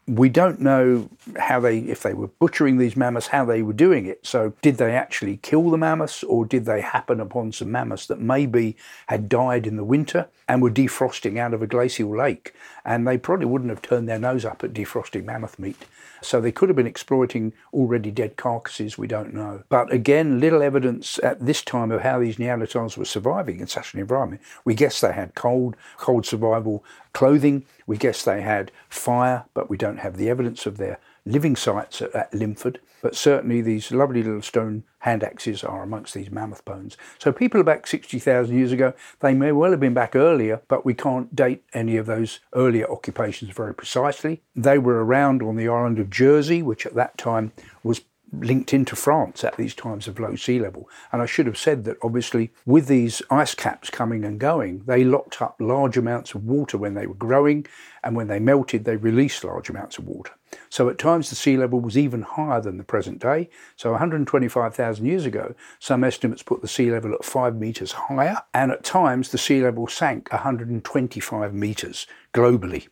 [SPEAKER 2] we don't know how they, if they were butchering these mammoths, how they were doing it. So, did they actually kill the mammoths, or did they happen upon some mammoths that maybe had died in the winter and were defrosting out of a glacial lake? And they probably wouldn't have turned their nose up at defrosting mammoth meat. So, they could have been exploiting already dead carcasses, we don't know. But again, little evidence at this time of how these Neanderthals were surviving in such an environment. We guess they had cold, cold survival clothing. We guess they had fire, but we don't have the evidence of their living sites at, at Lynford. But certainly these lovely little stone hand axes are amongst these mammoth bones. So people back 60,000 years ago, they may well have been back earlier, but we can't date any of those earlier occupations very precisely. They were around on the island of Jersey, which at that time was linked into France at these times of low sea level. And I should have said that obviously, with these ice caps coming and going, they locked up large amounts of water when they were growing, and when they melted, they released large amounts of water. So at times the sea level was even higher than the present day. So 125,000 years ago, some estimates put the sea level at five metres higher, and at times the sea level sank 125 metres globally.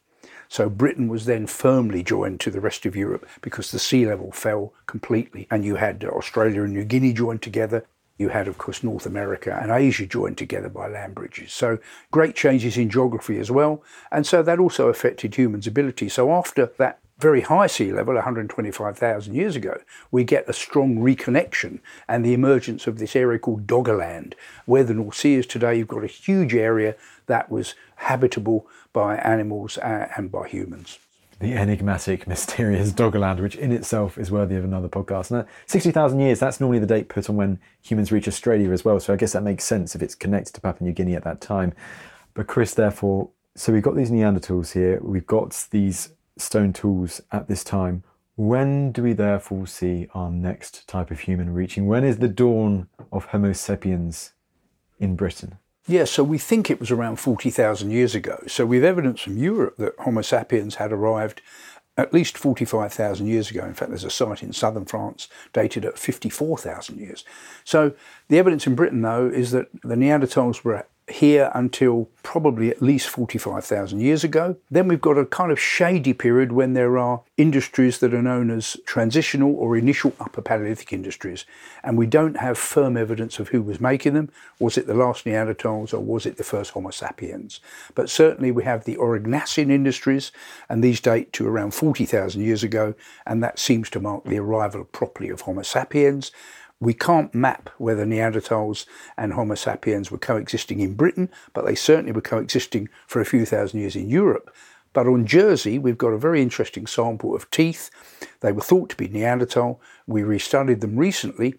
[SPEAKER 2] So Britain was then firmly joined to the rest of Europe because the sea level fell completely. And you had Australia and New Guinea joined together. You had, of course, North America and Asia joined together by land bridges. So great changes in geography as well. And so that also affected humans' ability. So after that very high sea level, 125,000 years ago, we get a strong reconnection and the emergence of this area called Doggerland. Where the North Sea is today, you've got a huge area that was habitable by animals uh, and by humans.
[SPEAKER 1] The enigmatic, mysterious Doggerland, which in itself is worthy of another podcast. Now, 60,000 years, that's normally the date put on when humans reach Australia as well. So I guess that makes sense if it's connected to Papua New Guinea at that time. But Chris, therefore, so we've got these Neanderthals here, we've got these stone tools at this time. When do we therefore see our next type of human reaching? When is the dawn of Homo sapiens in Britain?
[SPEAKER 2] Yeah, so we think it was around 40,000 years ago. So we've evidence from Europe that Homo sapiens had arrived at least 45,000 years ago. In fact, there's a site in southern France dated at 54,000 years. So the evidence in Britain, though, is that the Neanderthals were here until probably at least 45,000 years ago. Then we've got a kind of shady period when there are industries that are known as transitional or initial Upper Paleolithic industries, and we don't have firm evidence of who was making them. Was it the last Neanderthals or was it the first Homo sapiens? But certainly we have the Aurignacian industries, and these date to around 40,000 years ago, and that seems to mark the arrival properly of Homo sapiens. We can't map whether Neanderthals and Homo sapiens were coexisting in Britain, but they certainly were coexisting for a few thousand years in Europe. But on Jersey, we've got a very interesting sample of teeth. They were thought to be Neanderthal. We restudied them recently,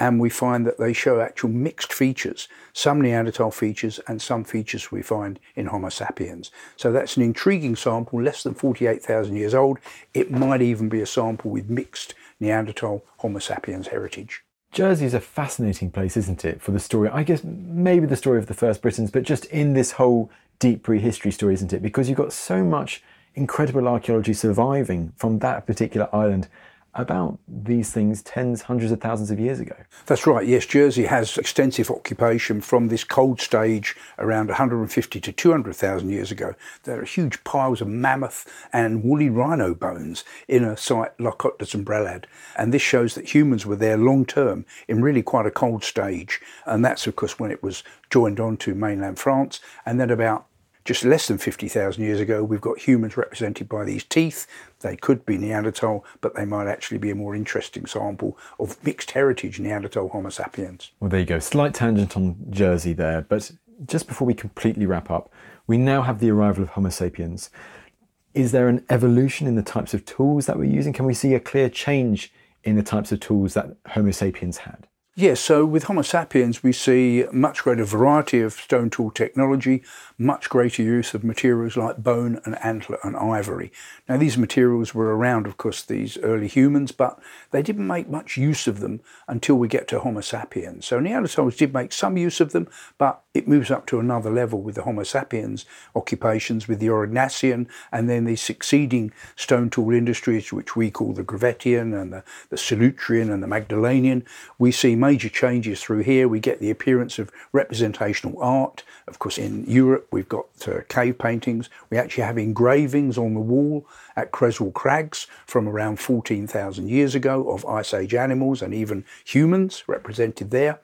[SPEAKER 2] and we find that they show actual mixed features, some Neanderthal features and some features we find in Homo sapiens. So that's an intriguing sample, less than 48,000 years old. It might even be a sample with mixed Neanderthal Homo sapiens heritage.
[SPEAKER 1] Jersey is a fascinating place, isn't it, for the story? I guess maybe the story of the first Britons, but just in this whole deep prehistory story, isn't it? Because you've got so much incredible archaeology surviving from that particular island about these things tens, hundreds of thousands of years ago.
[SPEAKER 2] That's right, yes. Jersey has extensive occupation from this cold stage around 150 to 200,000 years ago. There are huge piles of mammoth and woolly rhino bones in a site like Côte and. And this shows that humans were there long term in really quite a cold stage. And that's, of course, when it was joined on to mainland France. And then about just less than 50,000 years ago, we've got humans represented by these teeth. They could be Neanderthal, but they might actually be a more interesting sample of mixed heritage Neanderthal Homo sapiens.
[SPEAKER 1] Well, there you go. Slight tangent on Jersey there, but just before we completely wrap up, we now have the arrival of Homo sapiens. Is there an evolution in the types of tools that we're using? Can we see a clear change in the types of tools that Homo sapiens had?
[SPEAKER 2] Yes, so with Homo sapiens, we see much greater variety of stone tool technology, much greater use of materials like bone and antler and ivory. Now, these materials were around, of course, these early humans, but they didn't make much use of them until we get to Homo sapiens. So Neanderthals did make some use of them, but it moves up to another level with the Homo sapiens occupations, with the Aurignacian, and then the succeeding stone tool industries, which we call the Gravettian and the, the Solutrean and the Magdalenian. We see major changes through here. We get the appearance of representational art. Of course, in Europe, we've got uh, cave paintings. We actually have engravings on the wall at Creswell Crags from around 14,000 years ago of Ice Age animals and even humans represented there.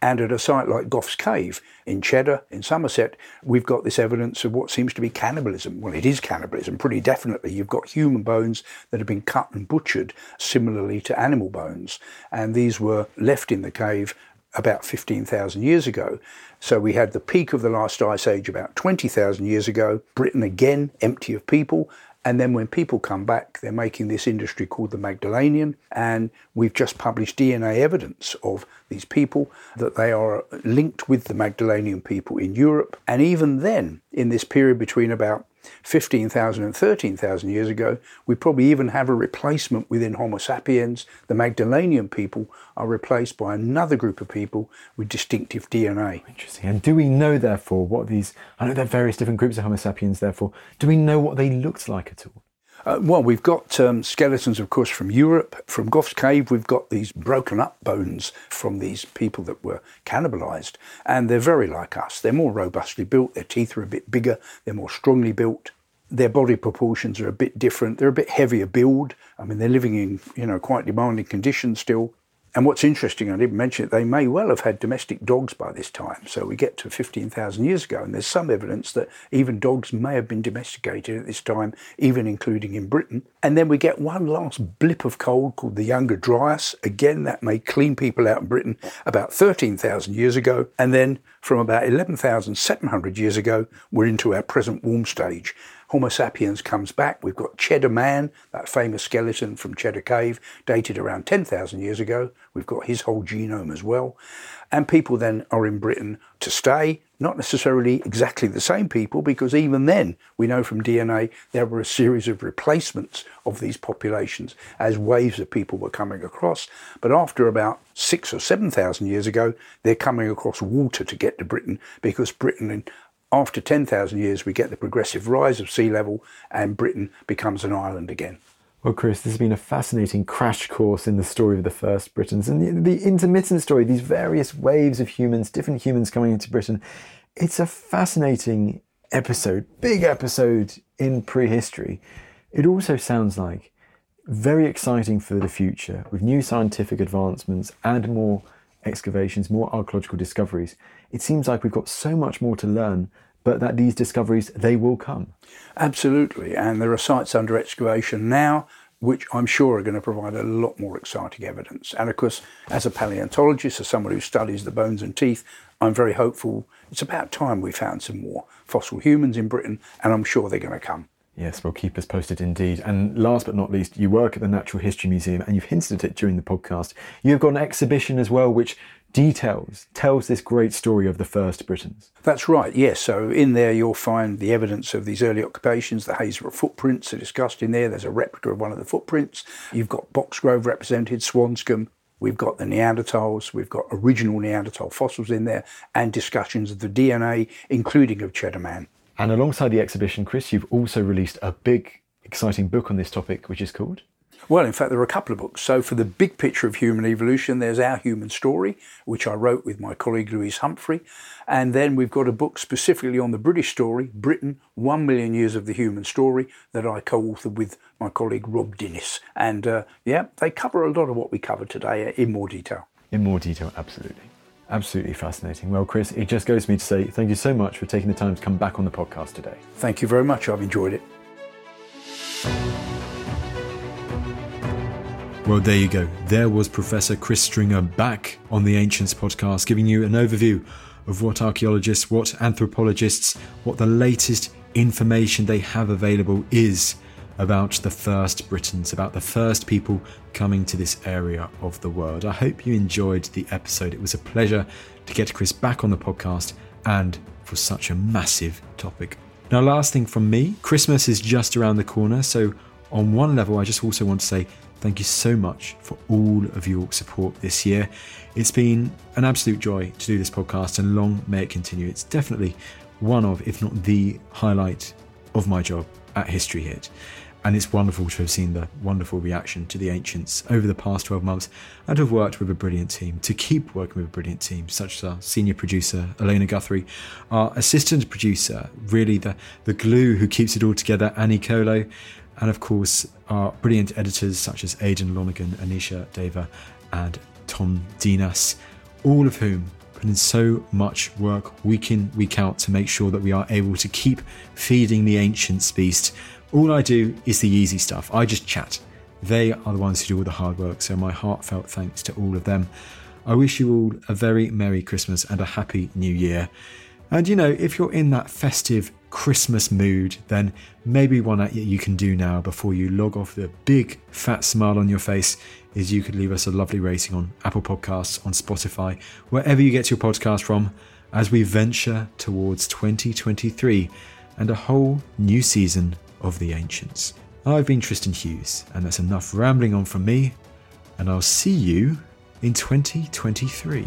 [SPEAKER 2] And at a site like Gough's Cave in Cheddar, in Somerset, we've got this evidence of what seems to be cannibalism. Well, it is cannibalism, pretty definitely. You've got human bones that have been cut and butchered similarly to animal bones. And these were left in the cave about 15,000 years ago. So we had the peak of the last ice age about 20,000 years ago, Britain again empty of people. And then when people come back, they're making this industry called the Magdalenian. And we've just published DNA evidence of these people, that they are linked with the Magdalenian people in Europe. And even then, in this period between about 15,000 and 13,000 years ago, we probably even have a replacement within Homo sapiens. The Magdalenian people are replaced by another group of people with distinctive DNA.
[SPEAKER 1] Interesting. And do we know, therefore, what these, I know there are various different groups of Homo sapiens, therefore, do we know what they looked like at all?
[SPEAKER 2] Uh, well, we've got um, skeletons, of course, from Europe. From Gough's Cave, we've got these broken up bones from these people that were cannibalized. And they're very like us. They're more robustly built, their teeth are a bit bigger, they're more strongly built. Their body proportions are a bit different. They're a bit heavier build. I mean, they're living in, you know, quite demanding conditions still. And what's interesting, I didn't mention it, they may well have had domestic dogs by this time. So we get to 15,000 years ago, and there's some evidence that even dogs may have been domesticated at this time, even including in Britain. And then we get one last blip of cold called the Younger Dryas. Again, that may clean people out in Britain about 13,000 years ago. And then from about 11,700 years ago, we're into our present warm stage. Homo sapiens comes back. We've got Cheddar Man, that famous skeleton from Cheddar Cave, dated around 10,000 years ago. We've got his whole genome as well. And people then are in Britain to stay, not necessarily exactly the same people, because even then we know from DNA there were a series of replacements of these populations as waves of people were coming across. But after about six or 7,000 years ago, they're coming across water to get to Britain because Britain after 10,000 years, we get the progressive rise of sea level and Britain becomes an island again.
[SPEAKER 1] Well, Chris, this has been a fascinating crash course in the story of the first Britons and the, the, intermittent story, these various waves of humans, different humans coming into Britain. It's a fascinating episode, big episode in prehistory. It also sounds like very exciting for the future with new scientific advancements and more excavations, more archaeological discoveries, it seems like we've got so much more to learn, but that these discoveries, they will come.
[SPEAKER 2] Absolutely. And there are sites under excavation now which I'm sure are going to provide a lot more exciting evidence. And of course, as a paleontologist, as someone who studies the bones and teeth, I'm very hopeful. It's about time we found some more fossil humans in Britain, and I'm sure they're going to come.
[SPEAKER 1] Yes, well, keep us posted indeed. And last but not least, you work at the Natural History Museum and you've hinted at it during the podcast. You've got an exhibition as well, which details, tells this great story of the first Britons.
[SPEAKER 2] That's right, yes. So in there you'll find the evidence of these early occupations. The Happisburgh footprints are discussed in there. There's a replica of one of the footprints. You've got Boxgrove represented, Swanscombe. We've got the Neanderthals, we've got original Neanderthal fossils in there, and discussions of the DNA, including of Cheddar Man.
[SPEAKER 1] And alongside the exhibition, Chris, you've also released a big, exciting book on this topic, which is called
[SPEAKER 2] well, in fact, there are a couple of books. So, for the big picture of human evolution, there's Our Human Story, which I wrote with my colleague Louise Humphrey. And then we've got a book specifically on the British story, Britain, One Million Years of the Human Story, that I co authored with my colleague Rob Dinnis. And uh, yeah, they cover a lot of what we covered today in more detail.
[SPEAKER 1] In more detail, absolutely. Absolutely fascinating. Well, Chris, it just goes to me to say thank you so much for taking the time to come back on the podcast today.
[SPEAKER 2] Thank you very much. I've enjoyed it.
[SPEAKER 1] Well, there you go. There was Professor Chris Stringer back on the Ancients podcast, giving you an overview of what archaeologists, what anthropologists, what the latest information they have available is about the first Britons, about the first people coming to this area of the world. I hope you enjoyed the episode. It was a pleasure to get Chris back on the podcast and for such a massive topic. Now, last thing from me Christmas is just around the corner, so on one level, I just also want to say Thank you so much for all of your support this year. It's been an absolute joy to do this podcast and long may it continue. It's definitely one of, if not the highlight of my job at History Hit. And it's wonderful to have seen the wonderful reaction to the ancients over the past 12 months and have worked with a brilliant team, to keep working with a brilliant team, such as our senior producer, Elena Guthrie, our assistant producer, really the, the glue who keeps it all together, Annie Colo, and of course our brilliant editors such as Aidan Lonergan, Anisha Deva, and Tom Dinas, all of whom put in so much work week in, week out to make sure that we are able to keep feeding the ancients beast. All I do is the easy stuff. I just chat. They are the ones who do all the hard work, so my heartfelt thanks to all of them. I wish you all a very Merry Christmas and a Happy New Year. And you know, if you're in that festive Christmas mood, then maybe one that you can do now before you log off the big fat smile on your face is you could leave us a lovely rating on Apple Podcasts, on Spotify, wherever you get your podcast from, as we venture towards 2023 and a whole new season of The Ancients. I've been Tristan Hughes, and that's enough rambling on from me, and I'll see you in 2023.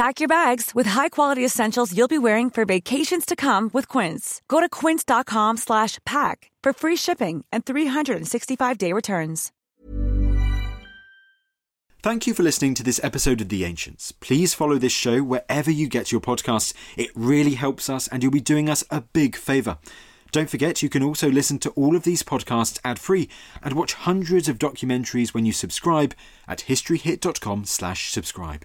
[SPEAKER 6] Pack your bags with high-quality essentials you'll be wearing for vacations to come with Quince. Go to quince.com slash pack for free shipping and 365-day returns.
[SPEAKER 1] Thank you for listening to this episode of The Ancients. Please follow this show wherever you get your podcasts. It really helps us and you'll be doing us a big favour. Don't forget, you can also listen to all of these podcasts ad-free and watch hundreds of documentaries when you subscribe at historyhit.com slash subscribe.